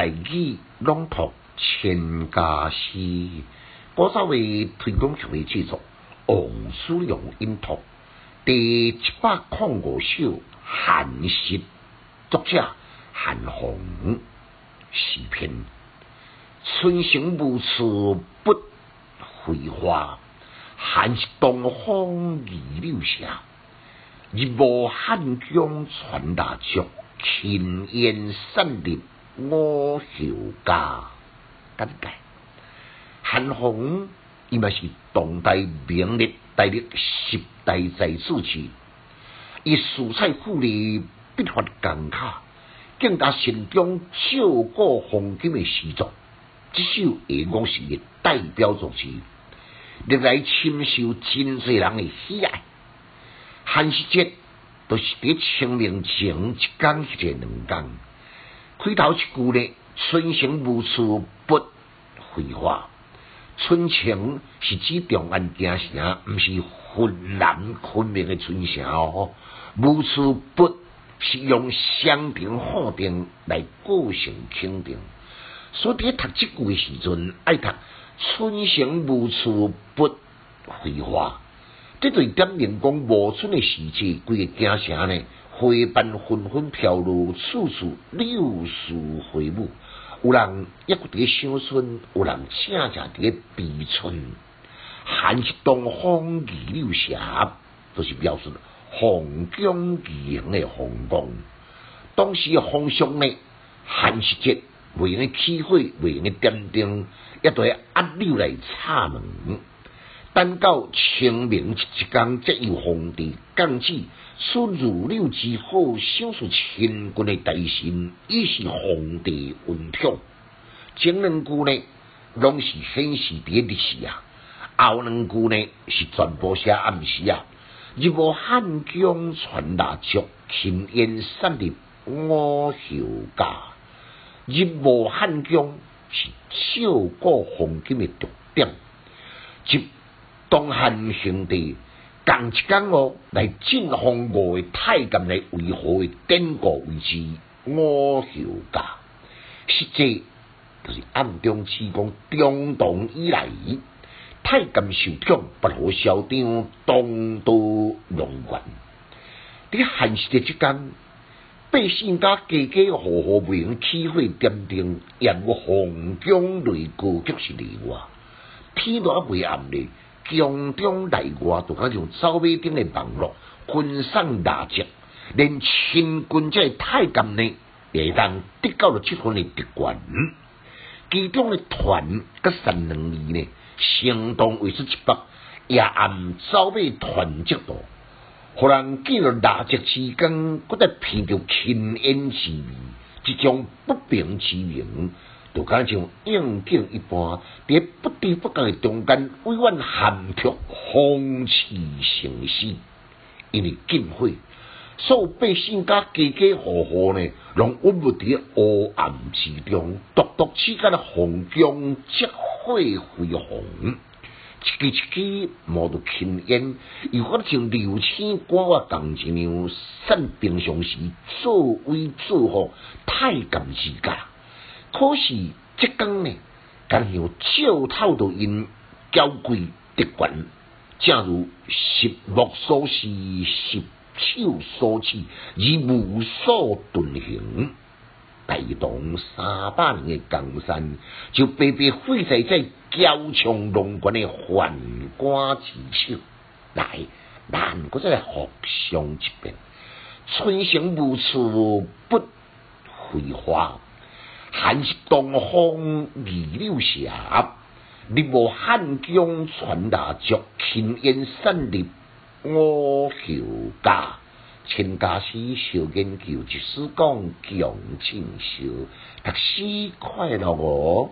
大义朗读千家诗，我稍微推广上的制作，王叔良音读第七百零五首寒食，作者韩红，诗篇。春行无处不葵花，寒食东风二柳斜。日暮汉江传大竹，轻烟散入。五后家，简介。韩红伊嘛是当代名列第列十大才子之，伊蔬菜富丽，笔法工巧，更加擅长照顾风景的诗作。这首会讲是个代表作之，历来深受真侪人的喜爱。寒食节都是伫清明前一天或者两天。开头一句咧，春行无处不飞花。春城是指长安京城，毋是浑然昆明的春城哦。无处不，是用香亭好亭来构成肯定。所以读这句的时阵，爱读春行无处不飞花。这对点明讲无春的时节，规个京城呢。花瓣纷纷飘落，处处柳树飞舞。有人抑搁伫乡村，有人正正伫悲春。寒食东风二柳斜，都是表示红江异行的风光。当时风霜呢，寒食节未用起火，未用点灯，一对压柳来插门。等到清明一天，则由皇帝降旨，说如柳之好，享受千军的大臣，已是皇帝恩宠。前两句呢，拢是显示伫历史啊；后两句呢，是全部写暗示啊。日暮汉江传蜡烛，轻烟散入五后家。日暮汉江是照顾黄金的重点。东汉兄弟共一间哦，来晋封我的太监来维护的典故为之五后家，实际就是暗中指讲中唐以来太监受宠，不和校长东都龙冠。伫汉时的之间，百姓家家家户户未用起火点灯，也无洪江雷歌曲是例外，天都未暗咧。江中内外，就好像草尾顶的网络，分散大捷，连清军这太监呢，也当得到了这份的。特权。其中的团甲三两字呢，相当为之一百，也按草尾团结度，互人见了大捷之间，搁在闻着轻烟之味，这种不平之名。就敢像应景一般，伫不知不觉诶中间，委婉含蓄，风气盛世。因为禁火，所有百姓家家家户户呢，拢稳不伫黑暗之中，独独之间诶红光即火飞红，一支一支冒着青烟，又或像流星刮我同一样，散平常时作威作福，太监之家。可是，浙江呢，敢有照透到因娇贵特权，正如十目所视，十手所取，而无所遁形。大同三百年的江山，就白白毁在这娇强龙冠的宦官之手。来，咱搁再来互相一遍：春行无处不飞花。寒食东风二柳斜，日暮汉江传蜡烛，轻烟散入五侯家。千家诗小研究，一书讲强进修，读书快乐哦。